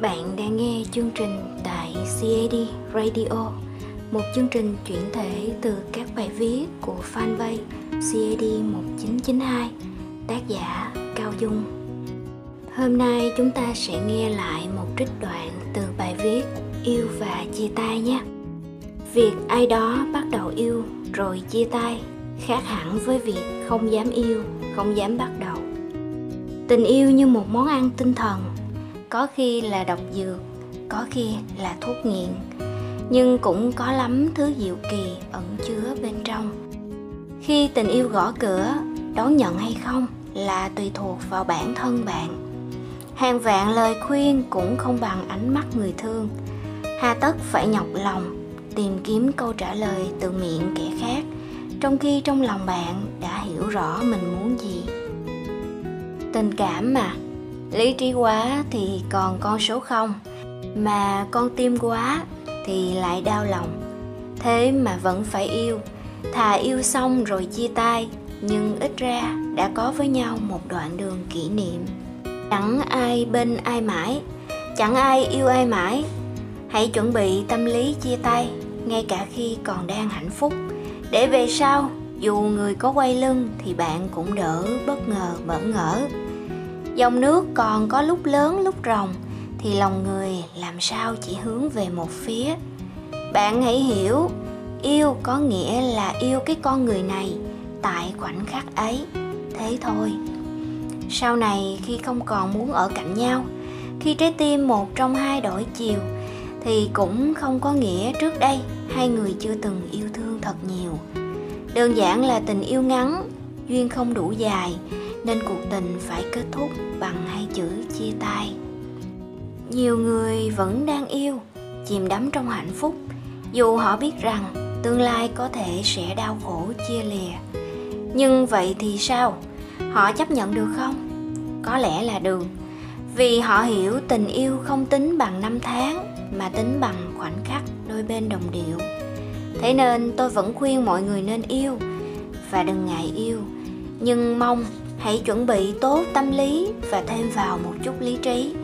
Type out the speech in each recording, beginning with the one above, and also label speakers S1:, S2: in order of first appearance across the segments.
S1: Bạn đang nghe chương trình tại CAD Radio, một chương trình chuyển thể từ các bài viết của fanpage CAD 1992, tác giả Cao Dung. Hôm nay chúng ta sẽ nghe lại một trích đoạn từ bài viết Yêu và chia tay nhé. Việc ai đó bắt đầu yêu rồi chia tay khác hẳn với việc không dám yêu, không dám bắt đầu. Tình yêu như một món ăn tinh thần có khi là độc dược, có khi là thuốc nghiện, nhưng cũng có lắm thứ diệu kỳ ẩn chứa bên trong. Khi tình yêu gõ cửa, đón nhận hay không là tùy thuộc vào bản thân bạn. Hàng vạn lời khuyên cũng không bằng ánh mắt người thương. Hà tất phải nhọc lòng tìm kiếm câu trả lời từ miệng kẻ khác, trong khi trong lòng bạn đã hiểu rõ mình muốn gì. Tình cảm mà lý trí quá thì còn con số không. Mà con tim quá thì lại đau lòng. Thế mà vẫn phải yêu. Thà yêu xong rồi chia tay, nhưng ít ra đã có với nhau một đoạn đường kỷ niệm. Chẳng ai bên ai mãi, chẳng ai yêu ai mãi. Hãy chuẩn bị tâm lý chia tay, ngay cả khi còn đang hạnh phúc. Để về sau, dù người có quay lưng thì bạn cũng đỡ bất ngờ bỡ ngỡ dòng nước còn có lúc lớn, lúc rồng thì lòng người làm sao chỉ hướng về một phía? Bạn hãy hiểu, yêu có nghĩa là yêu cái con người này tại khoảnh khắc ấy. Thế thôi. Sau này khi không còn muốn ở cạnh nhau, khi trái tim một trong hai đổi chiều, thì cũng không có nghĩa trước đây hai người chưa từng yêu thương thật nhiều. Đơn giản là tình yêu ngắn, duyên không đủ dài nên cuộc tình phải kết thúc bằng hai chữ chia tay. Nhiều người vẫn đang yêu, chìm đắm trong hạnh phúc. Dù họ biết rằng tương lai có thể sẽ đau khổ chia lìa, nhưng vậy thì sao? Họ chấp nhận được không? Có lẽ là được, vì họ hiểu tình yêu không tính bằng năm tháng, mà tính bằng khoảnh khắc đôi bên đồng điệu. Thế nên tôi vẫn khuyên mọi người nên yêu, và đừng ngại yêu, nhưng mong hãy chuẩn bị tốt tâm lý và thêm vào một chút lý trí.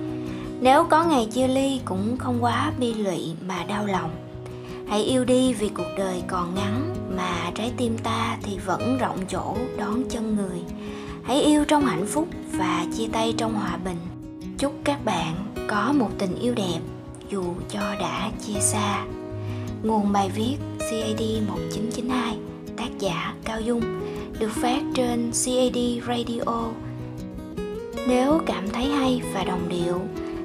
S1: Nếu có ngày chia ly cũng không quá bi lụy mà đau lòng. Hãy yêu đi vì cuộc đời còn ngắn mà trái tim ta thì vẫn rộng chỗ đón chân người. Hãy yêu trong hạnh phúc và chia tay trong hòa bình. Chúc các bạn có một tình yêu đẹp dù cho đã chia xa. Nguồn bài viết CAD 1992 tác giả Cao Dung được phát trên CAD Radio. Nếu cảm thấy hay và đồng điệu,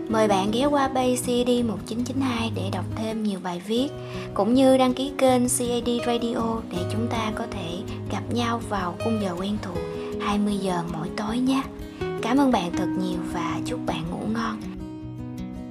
S1: mời bạn ghé qua bay CAD 1992 để đọc thêm nhiều bài viết cũng như đăng ký kênh CAD Radio để chúng ta có thể gặp nhau vào khung giờ quen thuộc 20 giờ mỗi tối nhé. Cảm ơn bạn thật nhiều và chúc bạn ngủ ngon.